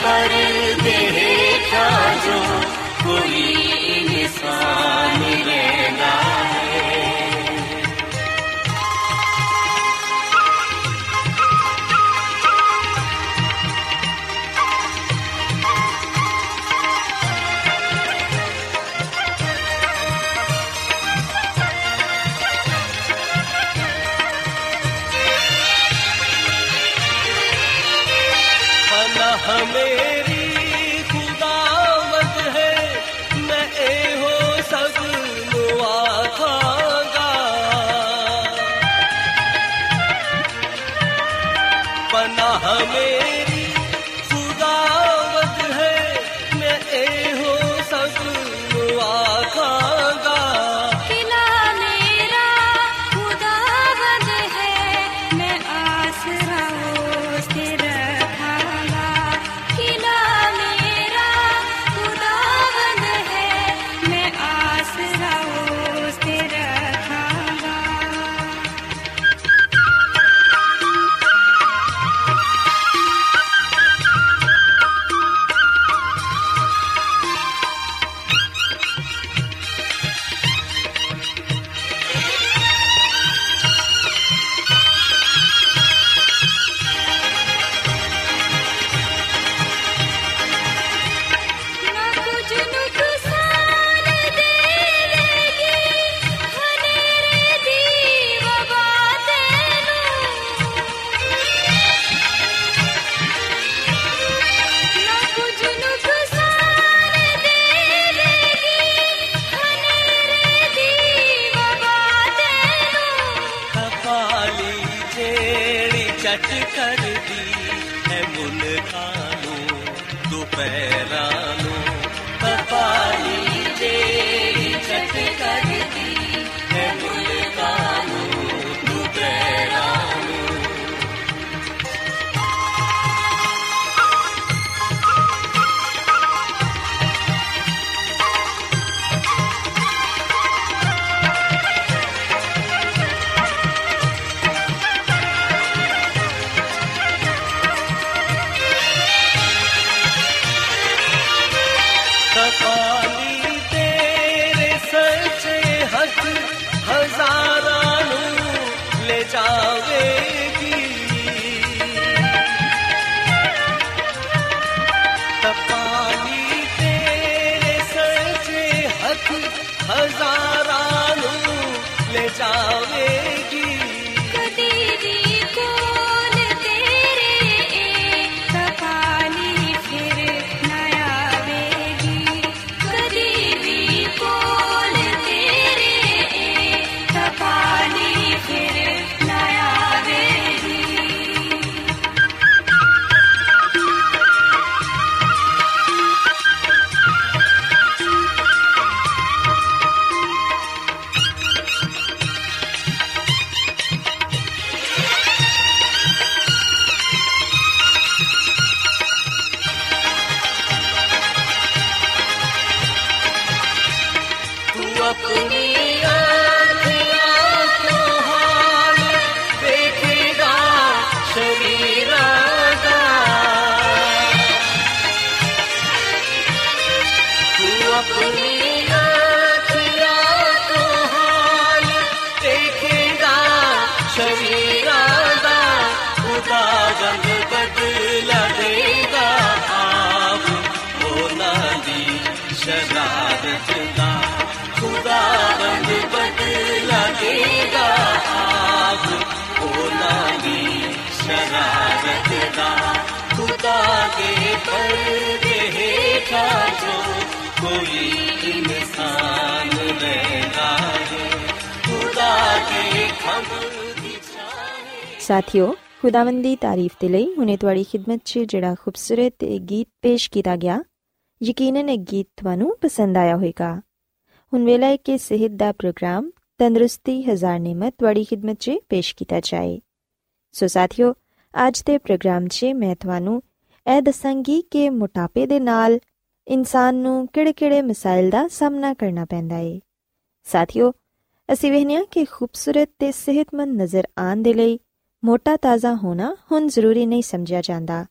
दे पर्दे हेठा जो कोई इंसान रहंदा है हमें ਸਾਥਿਓ ਖੁਦਾਵੰਦੀ ਤਾਰੀਫ ਤੇ ਲਈ ਹੁਨੇ ਤੁਹਾਡੀ ਖidmat 'ਚ ਜਿਹੜਾ ਖੂਬਸੂਰਤ ਗੀਤ ਪੇਸ਼ ਕੀਤਾ ਗਿਆ ਯਕੀਨਨ ਇਹ ਗੀਤ ਤੁਹਾਨੂੰ ਪਸੰਦ ਆਇਆ ਹੋਵੇਗਾ। ਹੁਣ ਵੇਲਾ ਹੈ ਕਿ ਸਿਹਤ ਦਾ ਪ੍ਰੋਗਰਾਮ ਤੰਦਰੁਸਤੀ ਹਜ਼ਾਰ ਨਿਮਤ ਤੁਹਾਡੀ ਖidmat 'ਚ ਪੇਸ਼ ਕੀਤਾ ਜਾਏ। ਸੋ ਸਾਥਿਓ, ਅੱਜ ਦੇ ਪ੍ਰੋਗਰਾਮ 'ਚ ਮੈਂ ਤੁਹਾਨੂੰ ਇਹ ਦੱਸਾਂਗੀ ਕਿ ਮੋਟਾਪੇ ਦੇ ਨਾਲ ਇਨਸਾਨ ਨੂੰ ਕਿਹੜੇ-ਕਿਹੜੇ ਮਸਾਇਲ ਦਾ ਸਾਹਮਣਾ ਕਰਨਾ ਪੈਂਦਾ ਹੈ ਸਾਥਿਓ, ਅਸੀਂ ਵੇਖਿਆ ਕਿ ਖੂਬਸੂਰਤ ਤੇ ਸਿਹਤਮੰਦ ਨਜ਼ਰ ਆਉਣ ਦੇ ਲਈ ਮੋਟਾ ਤਾਜ਼ਾ ਹੋਣਾ ਹੁਣ ਜ਼ਰੂਰੀ ਨਹੀਂ ਸਮਝਿਆ ਜਾਂਦਾ।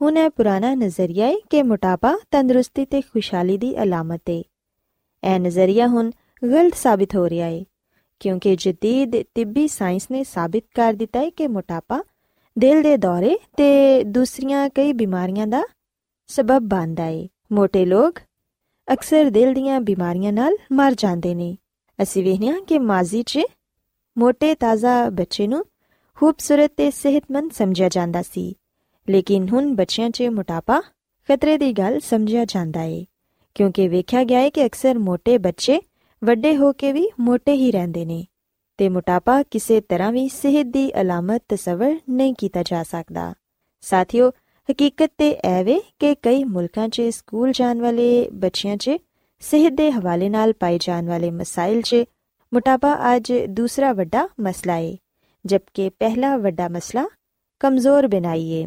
ਹੁਣ ਇਹ ਪੁਰਾਣਾ ਨਜ਼ਰੀਆ ਹੈ ਕਿ ਮੋਟਾਪਾ ਤੰਦਰੁਸਤੀ ਤੇ ਖੁਸ਼ਹਾਲੀ ਦੀ ਅਲਾਮਤ ਹੈ ਇਹ ਨਜ਼ਰੀਆ ਹੁਣ ਗਲਤ ਸਾਬਤ ਹੋ ਰਿਹਾ ਹੈ ਕਿਉਂਕਿ ਜਦੀਦ ਤਿੱਬੀ ਸਾਇੰਸ ਨੇ ਸਾਬਤ ਕਰ ਦਿੱਤਾ ਹੈ ਕਿ ਮੋਟਾਪਾ ਦਿਲ ਦੇ ਦੌਰੇ ਤੇ ਦੂਸਰੀਆਂ ਕਈ ਬਿਮਾਰੀਆਂ ਦਾ ਸਬਬ ਬਣਦਾ ਹੈ ਮੋٹے ਲੋਕ ਅਕਸਰ ਦਿਲ ਦੀਆਂ ਬਿਮਾਰੀਆਂ ਨਾਲ ਮਰ ਜਾਂਦੇ ਨੇ ਅਸੀਂ ਵੇਖਿਆ ਕਿ ਮਾਜ਼ੀ 'ਚ ਮੋٹے ਤਾਜ਼ਾ ਬੱਚੇ ਨੂੰ ਖੂਬਸੂਰਤ ਤੇ ਸਿਹਤਮੰਦ ਸਮਝਿਆ ਜਾਂਦਾ ਸੀ ਲੇਕਿਨ ਹੁਣ ਬੱਚਿਆਂ 'ਚ ਮੋਟਾਪਾ ਖਤਰੇ ਦੀ ਗੱਲ ਸਮਝਿਆ ਜਾਂਦਾ ਏ, ਕਿਉਂਕਿ ਵੇਖਿਆ ਗਿਆ ਏ ਕਿ ਅਕਸਰ ਮੋٹے ਬੱਚੇ ਵੱਡੇ ਹੋ ਕੇ ਵੀ ਮੋٹے ਹੀ ਰਹਿੰਦੇ ਨੇ ਤੇ ਮੋਟਾਪਾ ਕਿਸੇ ਤਰ੍ਹਾਂ ਵੀ ਸਿਹਤ ਦੀ ਅਲਾਮਤ ਤਸਵਰ ਨਹੀਂ ਕੀਤਾ ਜਾ ਸਕਦਾ। ਸਾਥੀਓ, ਹਕੀਕਤ ਤੇ ਐਵੇਂ ਕਿ ਕਈ ਮੁਲਕਾਂ 'ਚ, ਸਕੂਲ ਜਾਣ ਵਾਲੇ ਬੱਚਿਆਂ 'ਚ, ਸਿਹਤ ਦੇ ਹਵਾਲੇ ਨਾਲ ਪਾਏ ਜਾਣ ਵਾਲੇ ਮਸਾਇਲ 'ਚ ਮੋਟਾਪਾ ਅੱਜ ਦੂਸਰਾ ਵੱਡਾ ਮਸਲਾ ਏ, ਜਦਕਿ ਪਹਿਲਾ ਵੱਡਾ ਮਸਲਾ ਕਮਜ਼ੋਰ ਬਿਨਾਈ ਏ।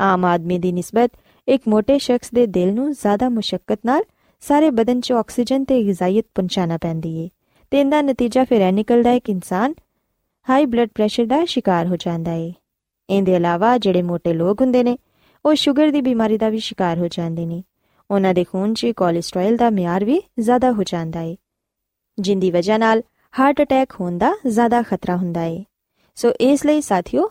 ਆਮ ਆਦਮੀ ਦੀ ਨਿਸਬਤ ਇੱਕ ਮੋٹے ਸ਼ਖਸ ਦੇ ਦਿਲ ਨੂੰ ਜ਼ਿਆਦਾ ਮੁਸ਼ਕਲ ਨਾਲ ਸਾਰੇ ਬਦਨ 'ਚ ਆਕਸੀਜਨ ਤੇ ਗਿਜ਼ਾਇਤ ਪਹੁੰਚਾਣਾ ਪੈਂਦੀ ਏ ਤੇ ਇਹਦਾ ਨਤੀਜਾ ਫਿਰ ਇਹ ਨਿਕਲਦਾ ਹੈ ਕਿ ਇਨਸਾਨ ਹਾਈ ਬਲੱਡ ਪ੍ਰੈਸ਼ਰ ਦਾ ਸ਼ਿਕਾਰ ਹੋ ਜਾਂਦਾ ਏ। ਇਹਦੇ ਇਲਾਵਾ ਜਿਹੜੇ ਮੋٹے ਲੋਕ ਹੁੰਦੇ ਨੇ, ਉਹ ਸ਼ੂਗਰ ਦੀ ਬਿਮਾਰੀ ਦਾ ਵੀ ਸ਼ਿਕਾਰ ਹੋ ਜਾਂਦੇ ਨੇ। ਉਹਨਾਂ ਦੇ ਖੂਨ 'ਚ ਕੋਲੇਸਟ੍ਰੋਲ ਦਾ ਮਿਆਰ ਵੀ ਜ਼ਿਆਦਾ ਹੋ ਜਾਂਦਾ ਏ, ਜਿੰਦੀ ਵਜ੍ਹਾ ਨਾਲ ਹਾਰਟ ਅਟੈਕ ਹੋਣ ਦਾ ਜ਼ਿਆਦਾ ਖਤਰਾ ਹੁੰਦਾ ਏ। ਸੋ ਇਸ ਲਈ ਸਾਥੀਓ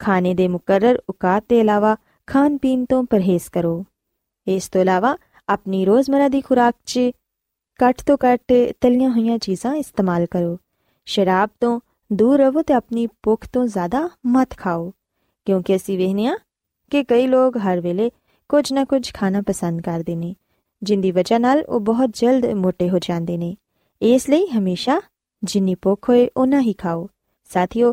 ਖਾਣੇ ਦੇ ਮੁਕਰਰ ਔਕਾਤ ਦੇ ਇਲਾਵਾ ਖਾਣ ਪੀਣ ਤੋਂ ਪਰਹੇਜ਼ ਕਰੋ ਇਸ ਤੋਂ ਇਲਾਵਾ ਆਪਣੀ ਰੋਜ਼ਮਰਾ ਦੀ ਖੁਰਾਕ 'ਚ ਘੱਟ ਤੋਂ ਘੱਟ ਤਲੀਆਂ ਹੋਈਆਂ ਚੀਜ਼ਾਂ ਇਸਤੇਮਾਲ ਕਰੋ ਸ਼ਰਾਬ ਤੋਂ ਦੂਰ ਰਹੋ ਤੇ ਆਪਣੀ ਭੁੱਖ ਤੋਂ ਜ਼ਿਆਦਾ ਮਤ ਖਾਓ ਕਿਉਂਕਿ ਅਸੀਂ ਵੇਖਨੇ ਆ ਕਿ ਕਈ ਲੋਕ ਹਰ ਵੇਲੇ ਕੁਝ ਨਾ ਕੁਝ ਖਾਣਾ ਪਸੰਦ ਕਰਦੇ ਨੇ ਜਿੰਦੀ ਵਜ੍ਹਾ ਨਾਲ ਉਹ ਬਹੁਤ ਜਲਦ ਮੋٹے ਹੋ ਜਾਂਦੇ ਨੇ ਇਸ ਲਈ ਹਮੇਸ਼ਾ ਜਿੰਨੀ ਭੁੱਖ ਹੋਏ ਉਨਾ ਹੀ ਖਾਓ ਸਾਥੀਓ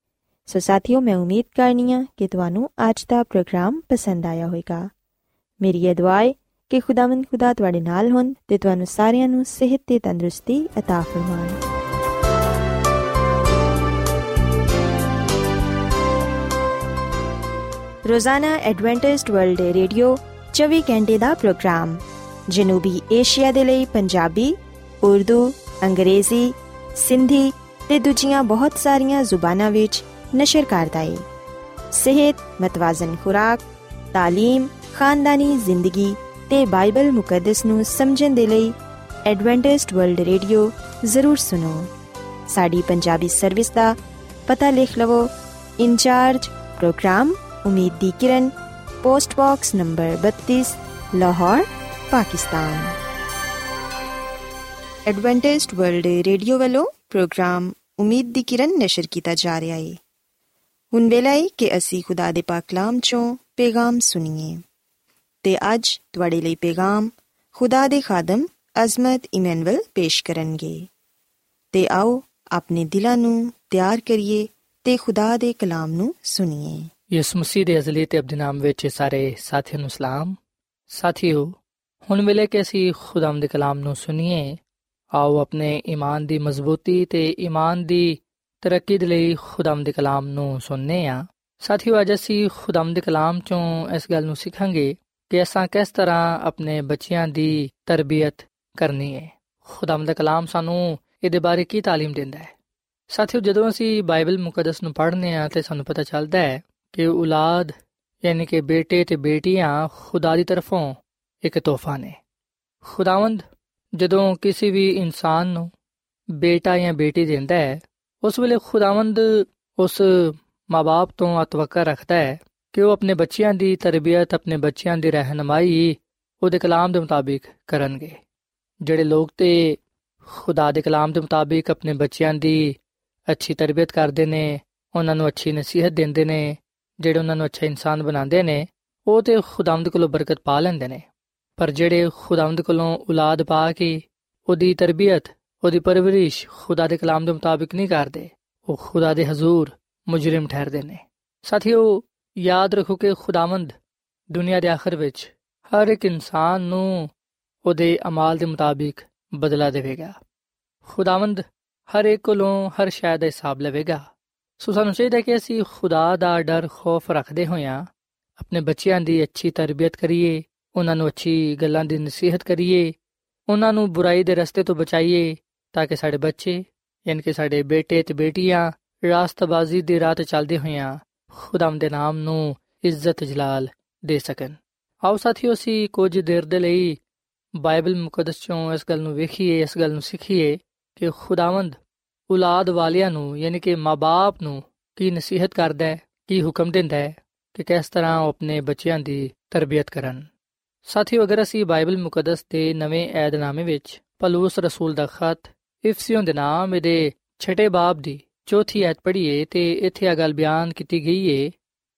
ਸੋ ਸਾਥੀਓ ਮੈਂ ਉਮੀਦ ਕਰਨੀ ਆ ਕਿ ਤੁਹਾਨੂੰ ਅੱਜ ਦਾ ਪ੍ਰੋਗਰਾਮ ਪਸੰਦ ਆਇਆ ਹੋਵੇਗਾ ਮੇਰੀ ਇਹ ਦੁਆ ਹੈ ਕਿ ਖੁਦਾਵੰਦ ਖੁਦਾ ਤੁਹਾਡੇ ਨਾਲ ਹੋਣ ਤੇ ਤੁਹਾਨੂੰ ਸਾਰਿਆਂ ਨੂੰ ਸਿਹਤ ਤੇ ਤੰਦਰੁਸਤੀ عطا ਫਰਮਾਏ ਰੋਜ਼ਾਨਾ ਐਡਵੈਂਟਿਸਟ ਵਰਲਡ ਰੇਡੀਓ 24 ਘੰਟੇ ਦਾ ਪ੍ਰੋਗਰਾਮ ਜਨੂਬੀ ਏਸ਼ੀਆ ਦੇ ਲਈ ਪੰਜਾਬੀ ਉਰਦੂ ਅੰਗਰੇਜ਼ੀ ਸਿੰਧੀ ਤੇ ਦੂਜੀਆਂ ਬਹੁਤ ਸਾਰੀਆਂ ਜ਼ੁਬਾਨਾਂ ਵਿੱਚ ਨਸ਼ਰ ਕਰਦਾ ਹੈ ਸਿਹਤ ਮਤਵਾਜ਼ਨ ਖੁਰਾਕ تعلیم ਖਾਨਦਾਨੀ ਜ਼ਿੰਦਗੀ ਤੇ ਬਾਈਬਲ ਮੁਕੱਦਸ ਨੂੰ ਸਮਝਣ ਦੇ ਲਈ ਐਡਵੈਂਟਿਸਟ ਵਰਲਡ ਰੇਡੀਓ ਜ਼ਰੂਰ ਸੁਨੋ ਸਾਡੀ ਪੰਜਾਬੀ ਸਰਵਿਸ ਦਾ ਪਤਾ ਲਿਖ ਲਵੋ ਇੰਚਾਰਜ ਪ੍ਰੋਗਰਾਮ ਉਮੀਦ ਦੀ ਕਿਰਨ post box number 32 Lahore Pakistan Adventist World Radio ਵੱਲੋਂ ਪ੍ਰੋਗਰਾਮ ਉਮੀਦ ਦੀ ਕਿਰਨ ਨਿਸ਼ਰ ਕੀਤਾ ਜਾ ਰਿਹਾ ਹੈ ਹੁਣ ਵੇਲਾ ਹੈ ਕਿ ਅਸੀਂ ਖੁਦਾ ਦੇ ਪਾਕ ਕਲਾਮ ਚੋਂ ਪੈਗਾਮ ਸੁਣੀਏ। ਤੇ ਅੱਜ ਤੁਹਾਡੇ ਲਈ ਪੈਗਾਮ ਖੁਦਾ ਦੇ ਖਾਦਮ ਅਜ਼ਮਤ ਇਮਨੁਅਲ ਪੇਸ਼ ਕਰਨਗੇ। ਤੇ ਆਓ ਆਪਣੇ ਦਿਲਾਂ ਨੂੰ ਤਿਆਰ ਕਰੀਏ ਤੇ ਖੁਦਾ ਦੇ ਕਲਾਮ ਨੂੰ ਸੁਣੀਏ। ਯਿਸੂ ਮਸੀਹ ਦੇ ਅਜ਼ਲੀ ਤੇ ਅਬਦੀ ਨਾਮ ਵਿੱਚ ਸਾਰੇ ਸਾਥੀਆਂ ਨੂੰ ਸਲਾਮ। ਸਾਥੀਓ, ਹੁਣ ਵੇਲੇ ਕਿ ਅਸੀਂ ਖੁਦਾਮ ਦੇ ਕਲਾਮ ਨੂੰ ਸੁਣੀਏ, ਆਓ ਆਪਣੇ ਈਮਾਨ ਦੀ ਮਜ਼ਬੂਤੀ ਤੇ ਈਮਾਨ ਦੀ ਤਰੱਕੀ ਦੇ ਲਈ ਖੁਦਾਮ ਦੇ ਕਲਾਮ ਨੂੰ ਸੁਣਨੇ ਆ ਸਾਥੀਓ ਅੱਜ ਅਸੀਂ ਖੁਦਾਮ ਦੇ ਕਲਾਮ ਚੋਂ ਇਸ ਗੱਲ ਨੂੰ ਸਿੱਖਾਂਗੇ ਕਿ ਅਸਾਂ ਕਿਸ ਤਰ੍ਹਾਂ ਆਪਣੇ ਬੱਚਿਆਂ ਦੀ ਤਰਬੀਅਤ ਕਰਨੀ ਹੈ ਖੁਦਾਮ ਦਾ ਕਲਾਮ ਸਾਨੂੰ ਇਹਦੇ ਬਾਰੇ ਕੀ تعلیم ਦਿੰਦਾ ਹੈ ਸਾਥੀਓ ਜਦੋਂ ਅਸੀਂ ਬਾਈਬਲ ਮੁਕੱਦਸ ਨੂੰ ਪੜ੍ਹਨੇ ਆ ਤੇ ਸਾਨੂੰ ਪਤਾ ਚੱਲਦਾ ਹੈ ਕਿ ਔਲਾਦ ਯਾਨੀ ਕਿ ਬੇਟੇ ਤੇ ਬੇਟੀਆਂ ਖੁਦਾ ਦੀ ਤਰਫੋਂ ਇੱਕ ਤੋਹਫਾ ਨੇ ਖੁਦਾਵੰਦ ਜਦੋਂ ਕਿਸੇ ਵੀ ਇਨਸਾਨ ਨੂੰ ਬੇਟਾ ਜਾਂ ਬੇਟੀ ਦਿੰਦਾ ਹੈ ਉਸ ਵੇਲੇ ਖੁਦਾਵੰਦ ਉਸ ਮਾਪੇ ਤੋਂ ਅਤਵਕਰ ਰੱਖਦਾ ਹੈ ਕਿ ਉਹ ਆਪਣੇ ਬੱਚਿਆਂ ਦੀ ਤਰਬੀਅਤ, ਆਪਣੇ ਬੱਚਿਆਂ ਦੀ ਰਹਿਨਮਾਈ ਉਹਦੇ ਕਲਾਮ ਦੇ ਮੁਤਾਬਿਕ ਕਰਨਗੇ। ਜਿਹੜੇ ਲੋਕ ਤੇ ਖੁਦਾ ਦੇ ਕਲਾਮ ਦੇ ਮੁਤਾਬਿਕ ਆਪਣੇ ਬੱਚਿਆਂ ਦੀ ਅੱਛੀ ਤਰਬੀਅਤ ਕਰਦੇ ਨੇ, ਉਹਨਾਂ ਨੂੰ ਅੱਛੀ ਨਸੀਹਤ ਦਿੰਦੇ ਨੇ, ਜਿਹੜੇ ਉਹਨਾਂ ਨੂੰ ਅੱਛਾ ਇਨਸਾਨ ਬਣਾਉਂਦੇ ਨੇ, ਉਹ ਤੇ ਖੁਦਾਵੰਦ ਕੋਲੋਂ ਬਰਕਤ ਪਾ ਲੈਂਦੇ ਨੇ। ਪਰ ਜਿਹੜੇ ਖੁਦਾਵੰਦ ਕੋਲੋਂ ਔਲਾਦ ਪਾ ਕੇ ਉਹਦੀ ਤਰਬੀਅਤ ਉਹਦੀ ਪਰਵਰਿਸ਼ ਖੁਦਾ ਦੇ ਕਲਾਮ ਦੇ ਮੁਤਾਬਿਕ ਨਹੀਂ ਕਰਦੇ। ਉਹ ਖੁਦਾ ਦੇ ਹਜ਼ੂਰ, ਮੁਜਰਮ ਠਹਿਰਦੇ ਨੇ। ਸਾਥੀਓ, ਯਾਦ ਰੱਖੋ ਕਿ ਖੁਦਾਵੰਦ ਦੁਨੀਆ ਦੇ ਆਖਰ ਵਿੱਚ ਹਰ ਇੱਕ ਇਨਸਾਨ ਨੂੰ ਉਹਦੇ ਅਮਾਲ ਦੇ ਮੁਤਾਬਿਕ ਬਦਲਾ ਦੇਵੇਗਾ। ਖੁਦਾਵੰਦ ਹਰ ਇੱਕ ਕੋਲੋਂ ਹਰ ਸ਼ੈ ਦਾ ਹਿਸਾਬ ਲਵੇਗਾ। ਸੋ ਸਾਨੂੰ ਚਾਹੀਦਾ ਕਿ ਅਸੀਂ ਖੁਦਾ ਦਾ ਡਰ, ਖੌਫ ਰੱਖਦੇ ਹੋਇਆਂ ਆਪਣੇ ਬੱਚਿਆਂ ਦੀ ਅੱਛੀ ਤਰਬੀਅਤ ਕਰੀਏ, ਉਹਨਾਂ ਨੂੰ ਅੱਛੀ ਗੱਲਾਂ ਦੀ ਨਸੀਹਤ ਕਰੀਏ, ਉਹਨਾਂ ਨੂੰ ਬੁਰਾਈ ਦੇ ਰਸਤੇ ਤੋਂ ਬਚਾਈਏ ਤਾਂ ਕਿ ਸਾਡੇ ਬੱਚੇ, ਯਾਨੀ ਕਿ ਸਾਡੇ ਬੇਟੇ ਤੇ ਬੇਟੀਆਂ ਰਾਸਤਬਾਜ਼ੀ ਦੀ ਰਾਹ ਤੇ ਚੱਲਦੇ ਹੋਇਆਂ ਖੁਦਾਮ ਦੇ ਨਾਮ ਨੂੰ ਇੱਜ਼ਤ ਜਲਾਲ ਦੇ ਸਕਣ। ਆਓ ਸਾਥੀਓ, ਅਸੀਂ ਕੁਝ ਦੇਰ ਦੇ ਲਈ ਬਾਈਬਲ ਮੁਕੱਦਸ ਚੋਂ ਇਸ ਗੱਲ ਨੂੰ ਵੇਖੀਏ, ਇਸ ਗੱਲ ਨੂੰ ਸਿੱਖੀਏ ਕਿ ਖੁਦਾਵੰਦ ਔਲਾਦ ਵਾਲਿਆਂ ਨੂੰ, ਯਾਨੀ ਕਿ ਮਾਪੇ ਨੂੰ ਕੀ ਨਸੀਹਤ ਕਰਦਾ ਹੈ, ਕੀ ਹੁਕਮ ਦਿੰਦਾ ਹੈ ਕਿ ਕਿਸ ਤਰ੍ਹਾਂ ਉਹ ਆਪਣੇ ਬੱਚਿਆਂ ਦੀ ਤਰਬੀਅਤ ਕਰਨ। ਸਾਥੀਓ, ਅਗਰ ਅਸੀਂ ਬਾਈਬਲ ਮੁਕੱਦਸ ਦੇ ਨਵੇਂ ਏਧਨਾਮੇ ਵਿੱਚ ਪਲੂਸ ਰਸੂਲ ਦਾ ਖਤ ਇਫਸੀਓਂ ਦੇ ਨਾਮ ਦੇ ਛਠੇ ਬਾਬ ਦੀ ਚੌਥੀ ਐਤ ਪੜ੍ਹੀਏ ਤੇ ਇੱਥੇ ਇਹ ਗੱਲ ਬਿਆਨ ਕੀਤੀ ਗਈ ਏ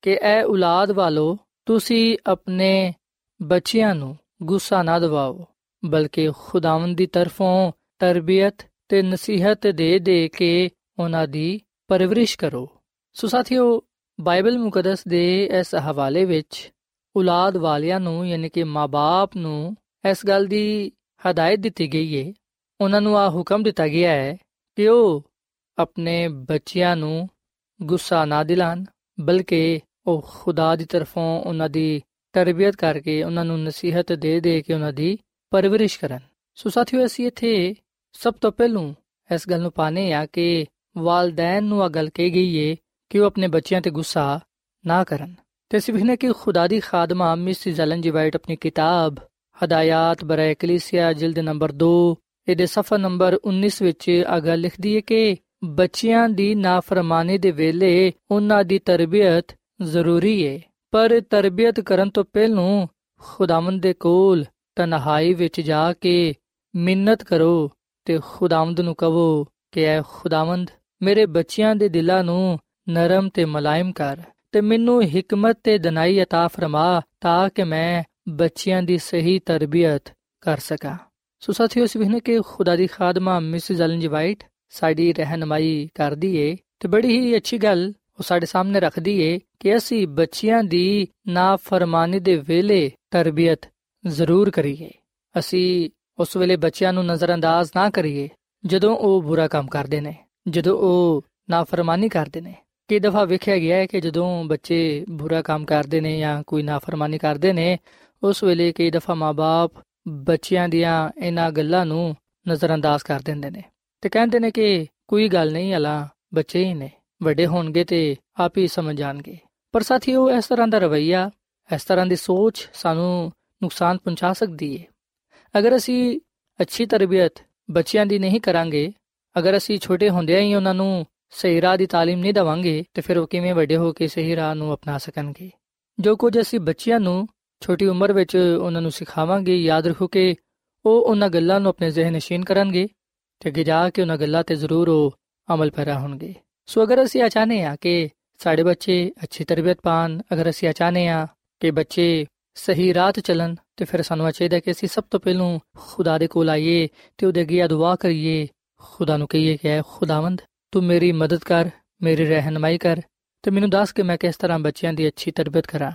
ਕਿ ਐ ਔਲਾਦ ਵਾਲੋ, ਤੁਸੀਂ ਆਪਣੇ ਬੱਚਿਆਂ ਨੂੰ ਗੁੱਸਾ ਨਾ ਦਿਵਾਓ, ਬਲਕਿ ਖੁਦਾਵੰਦ ਦੀ ਤਰਫੋਂ ਤਰਬੀਅਤ ਤੇ ਨਸੀਹਤ ਦੇ ਦੇ ਕੇ ਉਹਨਾਂ ਦੀ ਪਰਵਰਿਸ਼ ਕਰੋ। ਸੋ ਸਾਥੀਓ, ਬਾਈਬਲ ਮੁਕੱਦਸ ਦੇ ਇਸ ਹਵਾਲੇ ਵਿੱਚ ਔਲਾਦ ਵਾਲਿਆਂ ਨੂੰ, ਯਾਨੀ ਕਿ ਮਾਪੇ ਨੂੰ ਇਸ ਗੱਲ ਦੀ ਹਦਾਇਤ ਦਿੱਤੀ ਗਈ ਹੈ ਉਹਨਾਂ ਨੂੰ ਆ ਹੁਕਮ ਦਿੱਤਾ ਗਿਆ ਹੈ ਕਿ ਉਹ ਆਪਣੇ ਬੱਚਿਆਂ ਨੂੰ ਗੁੱਸਾ ਨਾ ਦਿਲਾਣ, ਬਲਕਿ ਉਹ ਖੁਦਾ ਦੀ ਤਰਫੋਂ ਉਹਨਾਂ ਦੀ ਤਰਬੀਅਤ ਕਰਕੇ ਉਹਨਾਂ ਨੂੰ ਨਸੀਹਤ ਦੇ ਦੇ ਕੇ ਉਹਨਾਂ ਦੀ ਪਰਵਰਿਸ਼ ਕਰਨ। ਸੋ ਸਾਥੀਓ, ਅਸੀਂ ਇੱਥੇ ਸਭ ਤੋਂ ਪਹਿਲੂ ਇਸ ਗੱਲ ਨੂੰ ਪਾਣੇ ਆ ਕਿ ਵਾਲਦੈਨ ਨੂੰ ਆ ਗੱਲ ਕਹੀ ਗਈ ਏ ਕਿ ਉਹ ਆਪਣੇ ਬੱਚਿਆਂ ਤੇ ਗੁੱਸਾ ਨਾ ਕਰਨ। ਤੇ ਸਿਵਹਨੇ ਕਿ ਖੁਦਾ ਦੀ ਖਾਦਮਾ ਮਿਸ ਜ਼ਲਨ ਜੀ ਵਾਈਟ ਆਪਣੀ ਕਿਤਾਬ ਹਦਾਇਤ ਬਰੇ ਕਲੀਸਿਆ, ਜਿਲਦ ਨੰਬਰ 2 ਇਹਦੇ ਸਫਾ ਨੰਬਰ 19 ਵਿੱਚ ਆ ਗੱਲ ਲਿਖਦੀ ਹੈ ਕਿ ਬੱਚਿਆਂ ਦੀ ਨਾਫਰਮਾਨੀ ਦੇ ਵੇਲੇ ਉਹਨਾਂ ਦੀ ਤਰਬੀਅਤ ਜ਼ਰੂਰੀ ਏ ਪਰ ਤਰਬੀਅਤ ਕਰਨ ਤੋਂ ਪਹਿਲਾਂ ਖੁਦਾਵੰਦ ਦੇ ਕੋਲ ਤਨਹਾਈ ਵਿੱਚ ਜਾ ਕੇ ਮਿੰਨਤ ਕਰੋ ਤੇ ਖੁਦਾਵੰਦ ਨੂੰ ਕਹੋ ਕਿ ਐ ਖੁਦਾਵੰਦ ਮੇਰੇ ਬੱਚਿਆਂ ਦੇ ਦਿਲਾਂ ਨੂੰ ਨਰਮ ਤੇ ਮਲਾਇਮ ਕਰ ਤੇ ਮੈਨੂੰ ਹਕਮਤ ਤੇ ਦਨਾਈ عطا ਫਰਮਾ ਤਾਂ ਕਿ ਮੈਂ ਬੱਚਿਆਂ ਦੀ ਸਹੀ ਤਰਬੀਅਤ ਕਰ ਸਕਾਂ ਸੋ ਸਾਥੀਓ ਇਸ ਵਿਹਨੇ ਕਿ ਖੁਦਾ ਦੀ ਖਾਦਮਾ ਮਿਸਿਸ ਐਲਨ ਜੀ ਵਾਈਟ ਸਾਡੀ ਰਹਿਨਮਾਈ ਕਰਦੀ ਏ ਤੇ ਬੜੀ ਹੀ ਅੱਛੀ ਗੱਲ ਉਹ ਸਾਡੇ ਸਾਹਮਣੇ ਰੱਖਦੀ ਏ ਕਿ ਅਸੀਂ ਬੱਚਿਆਂ ਦੀ ਨਾਫਰਮਾਨੀ ਦੇ ਵੇਲੇ ਤਰਬੀਅਤ ਜ਼ਰੂਰ ਕਰੀਏ। ਅਸੀਂ ਉਸ ਵੇਲੇ ਬੱਚਿਆਂ ਨੂੰ ਨਜ਼ਰਅੰਦਾਜ਼ ਨਾ ਕਰੀਏ ਜਦੋਂ ਉਹ ਬੁਰਾ ਕੰਮ ਕਰਦੇ ਨੇ, ਜਦੋਂ ਉਹ ਨਾਫਰਮਾਨੀ ਕਰਦੇ ਨੇ। ਕਈ ਦਫਾ ਵੇਖਿਆ ਗਿਆ ਹੈ ਕਿ ਜਦੋਂ ਬੱਚੇ ਬੁਰਾ ਕੰਮ ਕਰਦੇ ਨੇ ਜਾਂ ਕੋਈ ਨਾਫਰਮਾਨੀ ਕਰਦੇ ਨੇ, ਉਸ ਵੇਲੇ ਕਈ ਦਫਾ ਮਾਪੇ ਬੱਚਿਆਂ ਦੀਆਂ ਇਹਨਾਂ ਗੱਲਾਂ ਨੂੰ ਨਜ਼ਰਅੰਦਾਜ਼ ਕਰ ਦਿੰਦੇ ਨੇ ਤੇ ਕਹਿੰਦੇ ਨੇ ਕਿ ਕੋਈ ਗੱਲ ਨਹੀਂ ਹਲਾ ਬੱਚੇ ਹੀ ਨੇ, ਵੱਡੇ ਹੋਣਗੇ ਤੇ ਆਪ ਹੀ ਸਮਝ ਜਾਣਗੇ। ਪਰ ਸਾਥੀਓ ਇਸ ਤਰ੍ਹਾਂ ਦਾ ਰਵਈਆ, ਇਸ ਤਰ੍ਹਾਂ ਦੀ ਸੋਚ ਸਾਨੂੰ ਨੁਕਸਾਨ ਪਹੁੰਚਾ ਸਕਦੀ ਹੈ ਅਗਰ ਅਸੀਂ ਅੱਛੀ ਤਰਬੀਅਤ ਬੱਚਿਆਂ ਦੀ ਨਹੀਂ ਕਰਾਂਗੇ, ਅਗਰ ਅਸੀਂ ਛੋਟੇ ਹੁੰਦਿਆਂ ਹੀ ਉਹਨਾਂ ਨੂੰ ਸਹੀ ਰਾਹ ਦੀ ਤਾਲੀਮ ਨਹੀਂ ਦਵਾਂਗੇ, ਤੇ ਫਿਰ ਉਹ ਕਿਵੇਂ ਵੱਡੇ ਹੋ ਕੇ ਸਹੀ ਰਾਹ ਨੂੰ ਅਪਣਾ ਸਕਣਗੇ? ਜੋ ਕੁਝ ਅਸੀਂ ਬੱਚਿਆਂ ਨੂੰ ਛੋਟੀ ਉਮਰ ਵਿੱਚ ਉਹਨਾਂ ਨੂੰ ਸਿਖਾਵਾਂਗੇ, ਯਾਦ ਰੱਖੋ ਕਿ ਉਹ ਉਹਨਾਂ ਗੱਲਾਂ ਨੂੰ ਆਪਣੇ ਜ਼ਿਹਨ ਨਸ਼ੀਨ ਕਰਨਗੇ ਤੇ ਅੱਗੇ ਜਾ ਕੇ ਉਹਨਾਂ ਗੱਲਾਂ ਤੇ ਜ਼ਰੂਰ ਉਹ ਅਮਲ ਪੈਰਾ ਹੋਣਗੇ। ਸੋ ਅਗਰ ਅਸੀਂ ਚਾਹਨੇ ਆ ਕਿ ਸਾਡੇ ਬੱਚੇ ਅੱਛੀ ਤਰਬੀਅਤ ਪਾਣ, ਅਗਰ ਅਸੀਂ ਚਾਹਨੇ ਆ ਕਿ ਬੱਚੇ ਸਹੀ ਰਾਹ ਤੇ ਚੱਲਣ, ਤੇ ਫਿਰ ਸਾਨੂੰ ਚਾਹੀਦਾ ਕਿ ਅਸੀਂ ਸਭ ਤੋਂ ਪਹਿਲਾਂ ਖੁਦਾ ਦੇ ਕੋਲ ਆਈਏ ਤੇ ਉਹਦੇ ਅੱਗੇ ਦੁਆ ਕਰੀਏ, ਖੁਦਾ ਨੂੰ ਕਹੀਏ ਕਿ ਐ ਖੁਦਾਵੰਦ, ਤੂੰ ਮੇਰੀ ਮਦਦ ਕਰ, ਮੇਰੀ ਰਹਿਨਮਾਈ ਕਰ ਤੇ ਮੈਨੂੰ ਦੱਸ ਕਿ ਮੈਂ ਕਿਸ ਤਰ੍ਹਾਂ ਬੱਚਿਆਂ ਦੀ ਅੱਛੀ ਤਰਬੀਅਤ ਕਰਾਂ।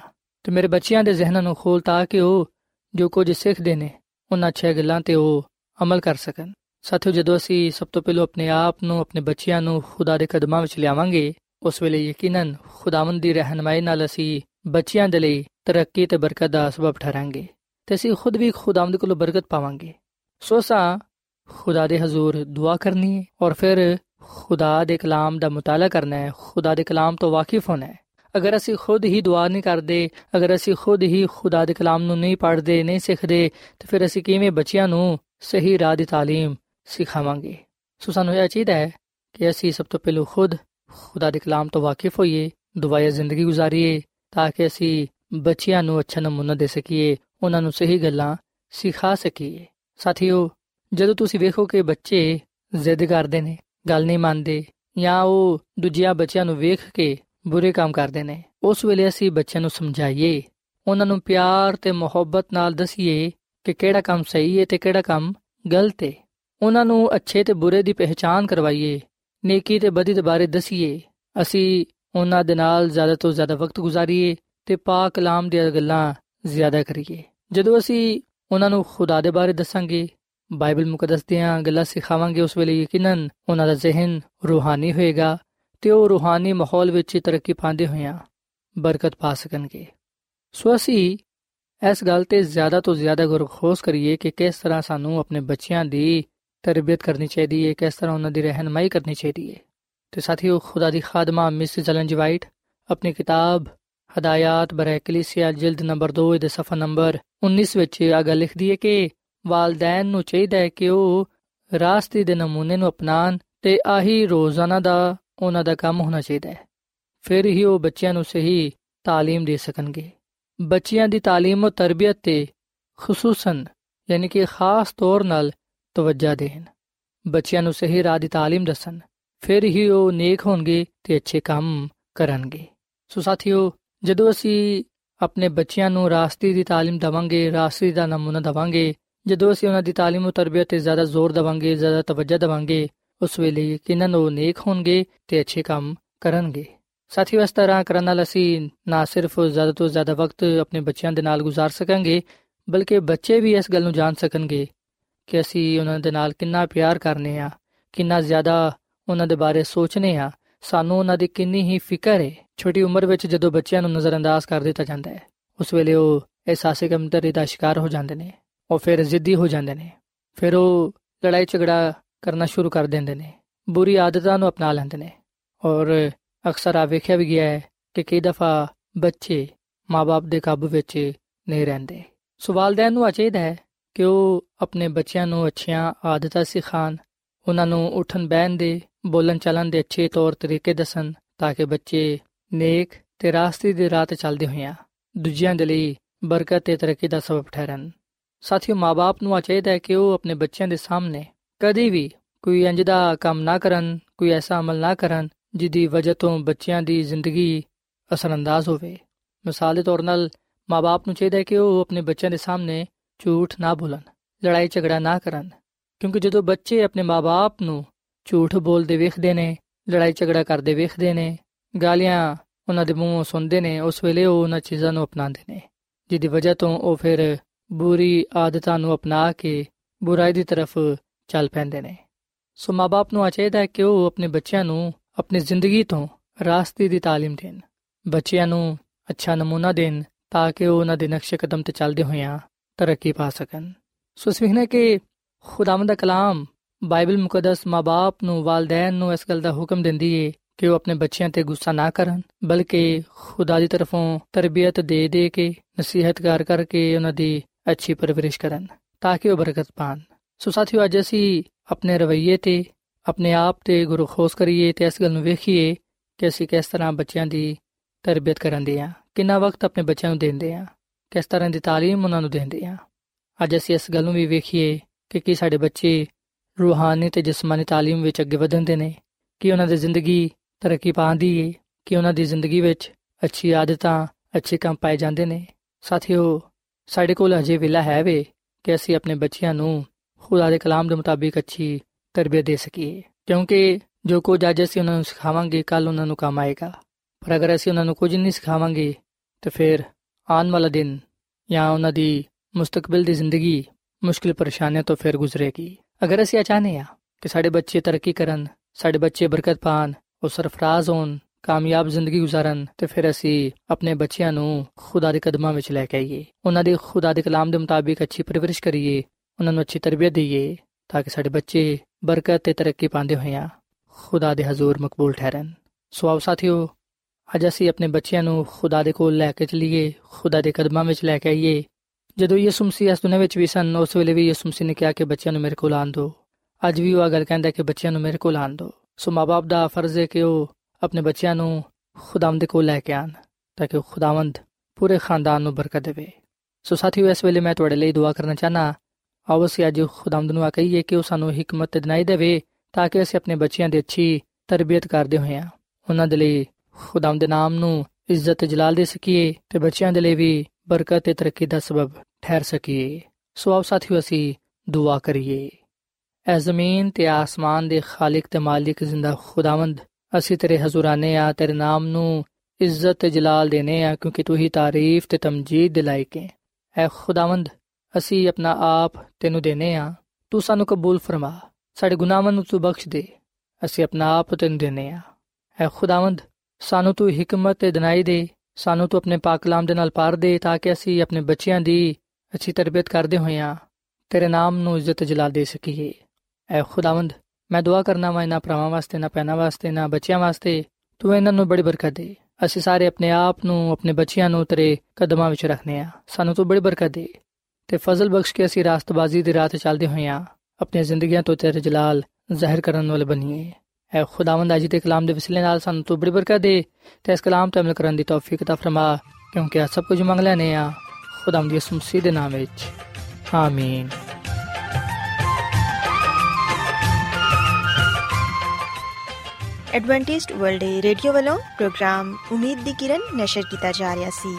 ਤੇ ਮੇਰੇ ਬੱਚਿਆਂ ਦੇ ਜ਼ਿਹਨਾਂ ਨੂੰ ਖੋਲ ਤਾਂ ਕਿ ਉਹ ਜੋ ਕੁਝ ਸਿੱਖਦੇ ਨੇ, ਉਹਨਾਂ ਅੱਛੀਆਂ ਗੱਲਾਂ ਤੇ ਉਹ ਅਮਲ ਕਰ ਸਕਣ। ਸਾਥੀਓ, ਜਦੋਂ ਅਸੀਂ ਸਭ ਤੋਂ ਪਹਿਲਾਂ ਆਪਣੇ ਆਪ ਨੂੰ, ਆਪਣੇ ਬੱਚਿਆਂ ਨੂੰ ਖੁਦਾ ਦੇ ਕਦਮਾਂ ਵਿੱਚ ਲਿਆਵਾਂਗੇ, ਉਸ ਵੇਲੇ ਯਕੀਨਨ ਖੁਦਾਵੰਦ ਦੀ ਰਹਿਨਮਾਈ ਨਾਲ ਅਸੀਂ ਬੱਚਿਆਂ ਦੇ ਲਈ ਤਰੱਕੀ ਤੇ ਬਰਕਤ ਦਾ ਸਬਬ ਠਹਿਰਾਂਗੇ ਤੇ ਅਸੀਂ ਖੁਦ ਵੀ ਖੁਦਾਵੰਦ ਕੋਲੋਂ ਬਰਕਤ ਪਾਵਾਂਗੇ। ਸੋ ਸਾ ਖੁਦਾ ਦੇ ਹਜ਼ੂਰ ਦੁਆ ਕਰਨੀ ਹੈ ਔਰ ਫਿਰ ਖੁਦਾ ਦੇ ਕਲਾਮ ਦਾ ਮੁਤਾਲਾ ਕਰਨਾ ਹੈ, ਖੁਦਾ ਦੇ ਕਲਾਮ ਤੋਂ ਵਾਕਿਫ ਹੋਣਾ ਹੈ। ਅਗਰ ਅਸੀਂ ਖੁਦ ਹੀ ਦੁਆ ਨਹੀਂ ਕਰਦੇ ਅਗਰ ਅਸੀਂ ਖੁਦ ਹੀ ਖੁਦਾ ਦੇ ਕਲਾਮ ਨੂੰ ਨਹੀਂ ਪੜ੍ਹਦੇ ਨਹੀਂ ਸਿੱਖਦੇ ਤੇ ਫਿਰ ਅਸੀਂ ਕਿਵੇਂ ਬੱਚਿਆਂ ਨੂੰ ਸਹੀ ਰਾਹ ਦੀ تعلیم ਸਿਖਾਵਾਂਗੇ ਸੋ ਸਾਨੂੰ ਇਹ ਚਾਹੀਦਾ ਹੈ ਕਿ ਅਸੀਂ ਸਭ ਤੋਂ ਪਹਿਲਾਂ ਖੁਦ ਖੁਦਾ ਦੇ ਕਲਾਮ ਤੋਂ ਵਾਕਿਫ ਹੋਈਏ ਦੁਆਇਆ ਜ਼ਿੰਦਗੀ ਗੁਜ਼ਾਰੀਏ ਤਾਂ ਕਿ ਅਸੀਂ ਬੱਚਿਆਂ ਨੂੰ ਅੱਛਾ ਨਮੂਨਾ ਦੇ ਸਕੀਏ ਉਹਨਾਂ ਨੂੰ ਸਹੀ ਗੱਲਾਂ ਸਿਖਾ ਸਕੀਏ ਸਾਥੀਓ ਜਦੋਂ ਤੁਸੀਂ ਵੇਖੋ ਕਿ ਬੱਚੇ ਜ਼ਿੱਦ ਕਰਦੇ ਨੇ ਗੱਲ ਨਹੀਂ ਮੰਨਦੇ ਜਾਂ ਉਹ ਦੂਜਿਆਂ ਬੱਚਿਆਂ ਨੂੰ ਵੇਖ ਕੇ ਬੁਰੇ ਕੰਮ ਕਰਦੇ ਨੇ। ਉਸ ਵੇਲੇ ਅਸੀਂ ਬੱਚਿਆਂ ਨੂੰ ਸਮਝਾਈਏ, ਉਹਨਾਂ ਨੂੰ ਪਿਆਰ ਤੇ ਮੁਹੱਬਤ ਨਾਲ ਦਸੀਏ ਕਿ ਕਿਹੜਾ ਕੰਮ ਸਹੀ ਹੈ ਤੇ ਕਿਹੜਾ ਕੰਮ ਗਲਤ ਹੈ। ਉਹਨਾਂ ਨੂੰ ਅੱਛੇ ਤੇ ਬੁਰੇ ਦੀ ਪਹਿਚਾਨ ਕਰਵਾਈਏ, ਨੇਕੀ ਤੇ ਬਦੀ ਦੇ ਬਾਰੇ ਦਸੀਏ। ਅਸੀਂ ਉਹਨਾਂ ਦੇ ਨਾਲ ਜ਼ਿਆਦਾ ਤੋਂ ਜ਼ਿਆਦਾ ਵਕਤ ਗੁਜ਼ਾਰੀਏ ਤੇ ਪਾਕ ਕਲਾਮ ਦੀਆਂ ਗੱਲਾਂ ਜ਼ਿਆਦਾ ਕਰੀਏ। ਜਦੋਂ ਅਸੀਂ ਉਹਨਾਂ ਨੂੰ ਖੁਦਾ ਦੇ ਬਾਰੇ ਦੱਸਾਂਗੇ, ਬਾਈਬਲ ਮੁਕੱਦਸ ਦੀਆਂ ਗੱਲਾਂ ਸਿਖਾਵਾਂਗੇ, ਉਸ ਵੇਲੇ ਯਕੀਨਨ ਉਹਨਾਂ ਦਾ ਜ਼ਿਹਨ ਰੂਹਾਨੀ ਹੋਏਗਾ ਤੇ ਉਹ ਰੂਹਾਨੀ ਮਾਹੌਲ ਵਿੱਚ ਤਰੱਕੀ ਪਾਉਂਦੇ ਹੋਇਆਂ ਬਰਕਤ ਪਾ ਸਕਣਗੇ। ਸੋ ਅਸੀਂ ਇਸ ਗੱਲ ਤੇ ਜ਼ਿਆਦਾ ਤੋਂ ਜ਼ਿਆਦਾ ਗੁਰਖੋਸ ਕਰੀਏ ਕਿ ਕਿਸ ਤਰ੍ਹਾਂ ਸਾਨੂੰ ਆਪਣੇ ਬੱਚਿਆਂ ਦੀ ਤਰਬੀਅਤ ਕਰਨੀ ਚਾਹੀਦੀ ਹੈ, ਕਿਸ ਤਰ੍ਹਾਂ ਉਹਨਾਂ ਦੀ ਰਹਿਨਮਾਈ ਕਰਨੀ ਚਾਹੀਦੀ ਹੈ। ਤੇ ਸਾਥੀਓ, ਖੁਦਾ ਦੀ ਖਾਦਮਾ, ਮਿਸ ਜਲਨ ਜਵਾਈਟ, ਆਪਣੀ ਕਿਤਾਬ ਹਦਾਇਤ ਬਰੇ ਕਲੀਸਿਆ, ਜਿਲਦ ਨੰਬਰ 2 ਦੇ ਸਫਾ ਨੰਬਰ 19 ਵਿੱਚ ਆ ਗੱਲ ਲਿਖਦੀ ਹੈ ਕਿ ਵਾਲਦੈਨ ਨੂੰ ਚਾਹੀਦਾ ਹੈ ਕਿ ਉਹ ਰਾਸਤੇ ਦੇ ਨਮੂਨੇ ਨੂੰ ਅਪਣਾਣ ਤੇ ਆਹੀ ਰੋਜ਼ਾਨਾ ਦਾ ਉਹਨਾਂ ਦਾ ਕੰਮ ਹੋਣਾ ਚਾਹੀਦਾ ਹੈ ਫਿਰ ਹੀ ਉਹ ਬੱਚਿਆਂ ਨੂੰ ਸਹੀ تعلیم ਦੇ ਸਕਣਗੇ ਬੱਚਿਆਂ ਦੀ تعلیم ਅਤੇ ਤਰਬੀਅਤ ਤੇ ਖਸੂਸਨ ਯਾਨੀ ਕਿ ਖਾਸ ਤੌਰ ਨਾਲ ਤਵੱਜਾ ਦੇਣ ਬੱਚਿਆਂ ਨੂੰ ਸਹੀ ਰਾਹ ਦੀ تعلیم ਦੱਸਣ ਫਿਰ ਹੀ ਉਹ ਨੇਕ ਹੋਣਗੇ ਤੇ ਅੱਛੇ ਕੰਮ ਕਰਨਗੇ ਸੋ ਸਾਥੀਓ ਜਦੋਂ ਅਸੀਂ ਆਪਣੇ ਬੱਚਿਆਂ ਨੂੰ ਰਾਸਤੇ ਦੀ تعلیم ਦਵਾਂਗੇ ਰਾਸਤੇ ਦਾ ਨਮੂਨਾ ਦਵਾਂਗੇ ਜਦੋਂ ਅਸੀਂ ਉਹਨਾਂ ਦੀ تعلیم ਅਤੇ ਤਰਬੀਅਤ ਤੇ ਜ਼ਿਆਦਾ ਜ਼ੋਰ ਦਵਾਂਗੇ ਜ਼ਿਆਦਾ ਤਵੱਜਾ ਦਵਾਂਗੇ ਉਸ ਵੇਲੇ ਯਕੀਨਨ ਉਹ ਨੇਕ ਹੋਣਗੇ ਤੇ ਅੱਛੇ ਕੰਮ ਕਰਨਗੇ ਸਾਥੀਓ ਇਸ ਤਰ੍ਹਾਂ ਕਰਨ ਨਾਲ ਅਸੀਂ ਨਾ ਸਿਰਫ ਜ਼ਿਆਦਾ ਤੋਂ ਜ਼ਿਆਦਾ ਵਕਤ ਆਪਣੇ ਬੱਚਿਆਂ ਦੇ ਨਾਲ گزار ਸਕਾਂਗੇ ਬਲਕਿ ਬੱਚੇ ਵੀ ਇਸ ਗੱਲ ਨੂੰ ਜਾਣ ਸਕਣਗੇ ਕਿ ਅਸੀਂ ਉਹਨਾਂ ਦੇ ਨਾਲ ਕਿੰਨਾ ਪਿਆਰ ਕਰਨੇ ਆ ਕਿੰਨਾ ਜ਼ਿਆਦਾ ਉਹਨਾਂ ਦੇ ਬਾਰੇ ਸੋਚਨੇ ਆ ਸਾਨੂੰ ਉਹਨਾਂ ਦੀ ਕਿੰਨੀ ਹੀ ਫਿਕਰ ਹੈ ਛੋਟੀ ਉਮਰ ਵਿੱਚ ਜਦੋਂ ਬੱਚਿਆਂ ਨੂੰ ਨਜ਼ਰਅੰਦਾਜ਼ ਕਰ ਦਿੱਤਾ ਜਾਂਦਾ ਹੈ ਉਸ ਵੇਲੇ ਉਹ ਅਹਿਸਾਸੇ ਕਮਤਰੀ ਦਾ ਸ਼ਿਕਾਰ ਹੋ ਜਾਂਦੇ ਨੇ ਉਹ ਫਿਰ ਜ਼ਿੱਦੀ ਹੋ ਜਾਂਦੇ ਨੇ ਫਿਰ ਉਹ ਲੜਾਈ ਝਗੜਾ ਕਰਨਾ ਸ਼ੁਰੂ ਕਰ ਦਿੰਦੇ ਨੇ। ਬੁਰੀ ਆਦਤਾਂ ਨੂੰ ਅਪਣਾ ਲੈਂਦੇ ਨੇ। ਔਰ ਅਕਸਰ ਆ ਵੇਖਿਆ ਵੀ ਗਿਆ ਹੈ ਕਿ ਕਈ ਦਫਾ ਬੱਚੇ ਮਾਪੇ ਦੇ ਕਾਬੂ ਵਿੱਚ ਨਹੀਂ ਰਹਿੰਦੇ। ਸਵਾਲਦੈਨ ਨੂੰ ਚਾਹੀਦਾ ਹੈ ਕਿ ਉਹ ਆਪਣੇ ਬੱਚਿਆਂ ਨੂੰ ਅੱਛੀਆਂ ਆਦਤਾਂ ਸਿਖਾਣ ਉਹਨਾਂ ਨੂੰ ਉਠਣ ਬਹਿਣ ਦੇ ਬੋਲਣ ਚੱਲਣ ਦੇ ਅੱਛੇ ਤੌਰ ਤਰੀਕੇ ਦੱਸਣ ਤਾਂ ਕਿ ਬੱਚੇ ਨੇਕ ਤੇ ਰਾਸਤੇ ਦੇ ਰਾਹ ਤੇ ਚੱਲਦੇ ਹੋਈਆਂ ਦੂਜਿਆਂ ਦੇ ਲਈ ਬਰਕਤ ਤੇ ਤਰੱਕੀ ਦਾ ਸਬਬ ਠਹਿਰਨ। ਸਾਥੀਓ ਮਾਪੇ ਨੂੰ ਚਾਹੀਦਾ ਹੈ ਕਿ ਉਹ ਆਪਣੇ ਬੱਚਿਆਂ ਦੇ ਸਾਹਮਣੇ ਕਦੀ ਵੀ ਕੋਈ ਇੰਜ ਦਾ ਕੰਮ ਨਾ ਕਰਨ, ਕੋਈ ਐਸਾ ਅਮਲ ਨਾ ਕਰਨ ਜਿਦੀ ਵਜ੍ਹਾ ਤੋਂ ਬੱਚਿਆਂ ਦੀ ਜ਼ਿੰਦਗੀ ਅਸਰੰਦਾਜ਼ ਹੋਵੇ। ਮਿਸਾਲ ਦੇ ਤੌਰ 'ਤੇ ਮਾਪੇ ਨੂੰ ਚਾਹੀਦਾ ਹੈ ਕਿ ਉਹ ਆਪਣੇ ਬੱਚਿਆਂ ਦੇ ਸਾਹਮਣੇ ਝੂਠ ਨਾ ਬੋਲਣ, ਲੜਾਈ ਝਗੜਾ ਨਾ ਕਰਨ। ਕਿਉਂਕਿ ਜਦੋਂ ਬੱਚੇ ਆਪਣੇ ਮਾਪੇ ਨੂੰ ਝੂਠ ਬੋਲਦੇ ਵੇਖਦੇ ਨੇ, ਲੜਾਈ ਝਗੜਾ ਕਰਦੇ ਵੇਖਦੇ ਨੇ, ਗਾਲੀਆਂ ਉਹਨਾਂ ਦੇ ਮੂੰਹੋਂ ਸੁਣਦੇ ਨੇ, ਉਸ ਵੇਲੇ ਉਹ ਉਹਨਾਂ ਚੀਜ਼ਾਂ ਨੂੰ ਅਪਣਾਉਂਦੇ ਨੇ, ਜਿਹਦੀ ਵਜ੍ਹਾ ਤੋਂ ਉਹ ਫਿਰ ਬੁਰੀ ਆਦਤਾਂ ਨੂੰ ਅਪਣਾ ਕੇ ਬੁਰਾਈ ਦੀ ਤਰਫ ਚੱਲ ਪੈਂਦੇ ਨੇ ਸੋ ਮਾਪੇ ਨੂੰ ਚਾਹੀਦਾ ਹੈ ਕਿ ਉਹ ਆਪਣੇ ਬੱਚਿਆਂ ਨੂੰ ਆਪਣੀ ਜ਼ਿੰਦਗੀ ਤੋਂ ਰਾਸਤੇ ਦੀ تعلیم ਦੇਣ ਬੱਚਿਆਂ ਨੂੰ ਅੱਛਾ ਨਮੂਨਾ ਦੇਣ ਤਾਂ ਕਿ ਉਹ ਉਹਨਾਂ ਦੇ ਨਕਸ਼ੇ ਕਦਮ ਤੇ ਚੱਲਦੇ ਹੋਇਆਂ ਤਰੱਕੀ ਪਾ ਸਕਣ ਸੋ ਸਵਿਹਨੇ ਕਿ ਖੁਦਾਵੰਦ ਦਾ ਕਲਾਮ ਬਾਈਬਲ ਮੁਕੱਦਸ ਮਾਪੇ ਨੂੰ ਵਾਲਦੈਨ ਨੂੰ ਇਸ ਗੱਲ ਦਾ ਹੁਕਮ ਦਿੰਦੀ ਏ ਕਿ ਉਹ ਆਪਣੇ ਬੱਚਿਆਂ ਤੇ ਗੁੱਸਾ ਨਾ ਕਰਨ ਬਲਕਿ ਖੁਦਾ ਦੀ ਤਰਫੋਂ ਤਰਬੀਅਤ ਦੇ ਦੇ ਕੇ ਨਸੀਹਤ ਕਰ ਕਰਕੇ ਉਹਨਾਂ ਦੀ ਅੱਛੀ ਪਰਵਰਿਸ਼ ਕਰਨ ਤਾਂ ਕਿ ਉਹ ਬਰਕਤ ਪਾਣ ਸੋ ਸਾਥੀਓ ਅੱਜ ਅਸੀਂ ਆਪਣੇ ਰਵਈਏ ਤੇ ਆਪਣੇ ਆਪ ਤੇ ਗੁਰੂ ਖੋਸ ਕਰੀਏ ਤੇ ਇਸ ਗੱਲ ਨੂੰ ਵੇਖੀਏ ਕਿ ਅਸੀਂ ਕਿਸ ਤਰ੍ਹਾਂ ਬੱਚਿਆਂ ਦੀ ਤਰਬੀਅਤ ਕਰਾਂਦੇ ਆ ਕਿੰਨਾ ਵਕਤ ਆਪਣੇ ਬੱਚਿਆਂ ਨੂੰ ਦਿੰਦੇ ਆ ਕਿਸ ਤਰ੍ਹਾਂ ਦੀ تعلیم ਉਹਨਾਂ ਨੂੰ ਦਿੰਦੇ ਆ ਅੱਜ ਅਸੀਂ ਇਸ ਗੱਲ ਨੂੰ ਵੀ ਵੇਖੀਏ ਕਿ ਕੀ ਸਾਡੇ ਬੱਚੇ ਰੂਹਾਨੀ ਤੇ ਜਿਸਮਾਨੀ تعلیم ਵਿੱਚ ਅੱਗੇ ਵਧਦੇ ਨੇ ਕਿ ਉਹਨਾਂ ਦੀ ਜ਼ਿੰਦਗੀ ਤਰੱਕੀ ਪਾਉਂਦੀ ਏ ਕਿ ਉਹਨਾਂ ਦੀ ਜ਼ਿੰਦਗੀ ਵਿੱਚ ਅੱਛੀ ਆਦਤਾਂ ਅੱਛੇ ਕੰਮ ਪਾਏ ਜਾਂਦੇ ਨੇ ਸਾਥੀਓ ਸਾਡੇ ਕੋਲ ਅਜੇ ਵੇਲਾ ਹੈ ਵੇ ਕਿ ਅਸੀਂ ਆਪਣੇ ਬੱਚਿਆਂ ਨੂੰ ਖੁਦਾ ਦੇ ਕਲਾਮ ਦੇ ਮੁਤਾਬਿਕ ਅੱਛੀ ਤਰਬੀਅਤ ਦੇ ਸਕੀਏ ਕਿਉਂਕਿ ਜੋ ਕੁਝ ਅੱਜ ਅਸੀਂ ਉਹਨਾਂ ਨੂੰ ਸਿਖਾਵਾਂਗੇ ਕੱਲ ਉਹਨਾਂ ਨੂੰ ਕੰਮ ਆਏਗਾ ਪਰ ਅਗਰ ਅਸੀਂ ਉਹਨਾਂ ਨੂੰ ਕੁਝ ਨਹੀਂ ਸਿਖਾਵਾਂਗੇ ਤਾਂ ਫਿਰ ਆਉਣ ਵਾਲਾ ਦਿਨ ਜਾਂ ਉਹਨਾਂ ਦੀ ਮੁਸਤਕਬਲ ਦੀ ਜ਼ਿੰਦਗੀ ਮੁਸ਼ਕਿਲ ਪਰੇਸ਼ਾਨੀਆਂ ਤੋਂ ਫਿਰ ਗੁਜ਼ਰੇਗੀ ਅਗਰ ਅਸੀਂ ਚਾਹਨੇ ਆ ਕਿ ਸਾਡੇ ਬੱਚੇ ਤਰੱਕੀ ਕਰਨ ਸਾਡੇ ਬੱਚੇ ਬਰਕਤ ਪਾਣ ਉਹ ਸਰਫਰਾਜ਼ ਹੋਣ ਕਾਮਯਾਬ ਜ਼ਿੰਦਗੀ گزارن ਤੇ ਫਿਰ ਅਸੀਂ ਆਪਣੇ ਬੱਚਿਆਂ ਨੂੰ ਖੁਦਾ ਦੇ ਕਦਮਾਂ ਵਿੱਚ ਲੈ ਕੇ ਆਈਏ ਉਹਨਾਂ ਦੇ ਖੁਦਾ ਦੇ ਕਲਾਮ ਦੇ ਮੁਤਾਬਿਕ ਅੱਛੀ ਪਰਵਰਿਸ਼ ਕਰੀਏ ਉਹਨਾਂ ਨੂੰ ਅੱਛੀ ਤਰਬੀਅਤ ਦਈਏ ਤਾਂ ਕਿ ਸਾਡੇ ਬੱਚੇ ਬਰਕਤ ਤੇ ਤਰੱਕੀ ਪਾਉਂਦੇ ਹੋਈਆਂ ਖੁਦਾ ਦੇ ਹਜ਼ੂਰ ਮਕਬੂਲ ਠਹਿਰਨ। ਸੋ ਆਓ ਸਾਥੀਓ, ਅੱਜ ਅਸੀਂ ਆਪਣੇ ਬੱਚਿਆਂ ਨੂੰ ਖੁਦਾ ਦੇ ਕੋਲ ਲੈ ਕੇ ਚਲੀਏ, ਖੁਦਾ ਦੇ ਕਦਮਾਂ ਵਿੱਚ ਲੈ ਕੇ ਆਈਏ। ਜਦੋਂ ਯਿਸੂ ਮਸੀਹ ਇਸ ਦੁਨੀਆਂ ਵਿੱਚ ਵੀ ਸਨ, ਉਸ ਵੇਲੇ ਵੀ ਯਿਸੂ ਮਸੀਹ ਨੇ ਕਿਹਾ ਕਿ ਬੱਚਿਆਂ ਨੂੰ ਮੇਰੇ ਕੋਲ ਆਣ ਦਿਓ। ਅੱਜ ਵੀ ਉਹ ਗੱਲ ਕਹਿੰਦਾ ਕਿ ਬੱਚਿਆਂ ਨੂੰ ਮੇਰੇ ਕੋਲ ਆਣ ਦਿਓ। ਸੋ ਮਾਪੇ ਦਾ ਫਰਜ਼ ਹੈ ਕਿ ਉਹ ਆਪਣੇ ਬੱਚਿਆਂ ਨੂੰ ਖੁਦਾਵੰਦ ਦੇ ਕੋਲ ਲੈ ਕੇ ਆਣ ਤਾਂ ਕਿ ਖੁਦਾਵੰਦ ਪੂਰੇ ਖਾਨਦਾਨ ਨੂੰ ਬਰਕਤ ਦੇਵੇ। ਸੋ ਸਾਥੀਓ, ਇਸ ਵੇਲੇ ਮੈਂ ਤੁਹਾਡੇ ਲਈ ਦੁਆ ਕਰਨਾ ਚਾਹਨਾ ਆਓ ਅਸੀਂ ਅੱਜ ਖੁਦਾਵੰਦ ਨੂੰ ਆ ਕਹੀਏ ਕਿ ਉਹ ਸਾਨੂੰ ਹਕਮਤ ਤੇ ਦਿਨਾਈ ਦੇਵੇ ਤਾਂ ਕਿ ਅਸੀਂ ਆਪਣੇ ਬੱਚਿਆਂ ਦੀ ਅੱਛੀ ਤਰਬੀਅਤ ਕਰਦੇ ਹੋਈਆਂ ਉਹਨਾਂ ਦੇ ਲਈ ਖੁਦਾਵੰਦ ਦੇ ਨਾਮ ਨੂੰ ਇੱਜ਼ਤ ਜਲਾਲ ਦੇ ਸਕੀਏ ਤੇ ਬੱਚਿਆਂ ਦੇ ਲਈ ਵੀ ਬਰਕਤ ਤੇ ਤਰੱਕੀ ਦਾ ਸਬਬ ਠਹਿਰ ਸਕੀਏ। ਸੋ ਆਓ ਸਾਥੀਓ ਅਸੀਂ ਦੁਆ ਕਰੀਏ। ਐ ਜ਼ਮੀਨ ਤੇ ਆਸਮਾਨ ਦੇ ਖਾਲਕ ਤੇ ਮਾਲਿਕ ਜ਼ਿੰਦਾ ਖੁਦਾਵੰਦ, ਅਸੀਂ ਤੇਰੇ ਹਜ਼ੂਰਾਨੇ ਆ, ਤੇਰੇ ਨਾਮ ਨੂੰ ਇੱਜ਼ਤ ਤੇ ਜਲਾਲ ਦੇਨੇ ਆ ਕਿਉਂਕਿ ਤੂੰ ਹੀ ਤਾਰੀਫ ਤੇ ਤਮਜੀਦ ਦੇ ਲਾਇਕ ਹੈ। ਐ ਖੁਦਾਵੰਦ ਅਸੀਂ ਆਪਣਾ ਆਪ ਤੈਨੂੰ ਦੇਨੇ ਆ। ਤੂੰ ਸਾਨੂੰ ਕਬੂਲ ਫਰਮਾ। ਸਾਡੇ ਗੁਨਾਹਾਂ ਨੂੰ ਤੂੰ ਬਖਸ਼ ਦੇ। ਅਸੀਂ ਆਪਣਾ ਆਪ ਤੈਨੂੰ ਦੇਨੇ ਆ। ਐ ਖੁਦਾਵੰਦ, ਸਾਨੂੰ ਤੂੰ ਹਕਮਤ ਤੇ ਦਿਨਾਈ ਦੇ। ਸਾਨੂੰ ਤੂੰ ਆਪਣੇ ਪਾਕ ਕਲਾਮ ਦੇ ਨਾਲ ਪਾਰ ਦੇ ਤਾਂ ਕਿ ਅਸੀਂ ਆਪਣੇ ਬੱਚਿਆਂ ਦੀ ਅੱਛੀ ਤਰਬੀਅਤ ਕਰਦੇ ਹੋਈਆਂ ਤੇਰੇ ਨਾਮ ਨੂੰ ਇੱਜ਼ਤ ਜਲਾ ਦੇ ਸਕੀਏ। ਐ ਖੁਦਾਵੰਦ, ਮੈਂ ਦੁਆ ਕਰਨਾ ਵਾਂ ਇਹਨਾਂ ਭਰਾਵਾਂ ਵਾਸਤੇ ਨਾ ਪੈਣਾ ਵਾਸਤੇ ਨਾ ਬੱਚਿਆਂ ਵਾਸਤੇ। ਤੂੰ ਇਹਨਾਂ ਨੂੰ ਬੜੀ ਬਰਕਤ ਦੇ। ਅਸੀਂ ਸਾਰੇ ਆਪਣੇ ਆਪ ਨੂੰ, ਆਪਣੇ ਬੱਚਿਆਂ ਨੂੰ ਤੇਰੇ ਕਦਮਾਂ ਵਿੱਚ ਰੱਖਨੇ ਆ। ਸਾਨੂੰ ਤੂੰ ਬੜੀ ਬਰਕਤ ਦੇ। ਤੇ ਫਜ਼ਲ ਬਖਸ਼ ਕੇ ਅਸੀਂ ਰਾਸਤਬਾਜ਼ੀ ਦੀ ਰਾਹ ਤੇ ਚੱਲਦੇ ਹੋਏ ਆਪਣੀਆਂ ਜ਼ਿੰਦਗੀਆਂ ਤੋਂ ਤੇਰੇ ਜਲਾਲ ਜ਼ਾਹਿਰ ਕਰਨ ਵਾਲੇ ਬਣੀਏ। ਐ ਖੁਦਾਵੰਦ ਅੱਜ ਦੇ ਕਲਾਮ ਦੇ ਵਸਿਲੇ ਨਾਲ ਸਾਨੂੰ ਤੂੰ ਬੜੀ ਬਰਕਤ ਦੇ ਤੇ ਇਸ ਕਲਾਮ ਤੇ ਅਮਲ ਕਰਨ ਦੀ ਤੌਫੀਕ ਤਾ ਫਰਮਾ, ਕਿਉਂਕਿ ਆ ਸਭ ਕੁਝ ਮੰਗ ਲੈਨੇ ਆ ਖੁਦਾਵੰਦ ਯਿਸੂ ਮਸੀਹ ਦੇ ਨਾਮ ਵਿੱਚ। ਆਮੀਨ। ਐਡਵੈਂਟਿਸਟ ਵਰਲਡ ਰੇਡੀਓ ਵੱਲੋਂ ਪ੍ਰੋਗਰਾਮ ਉਮੀਦ ਦੀ ਕਿਰਨ ਨਿਸ਼ਰ ਕੀਤਾ ਜਾ ਰਿਹਾ ਸੀ।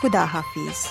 ਖੁਦਾ ਹਾਫਿਜ਼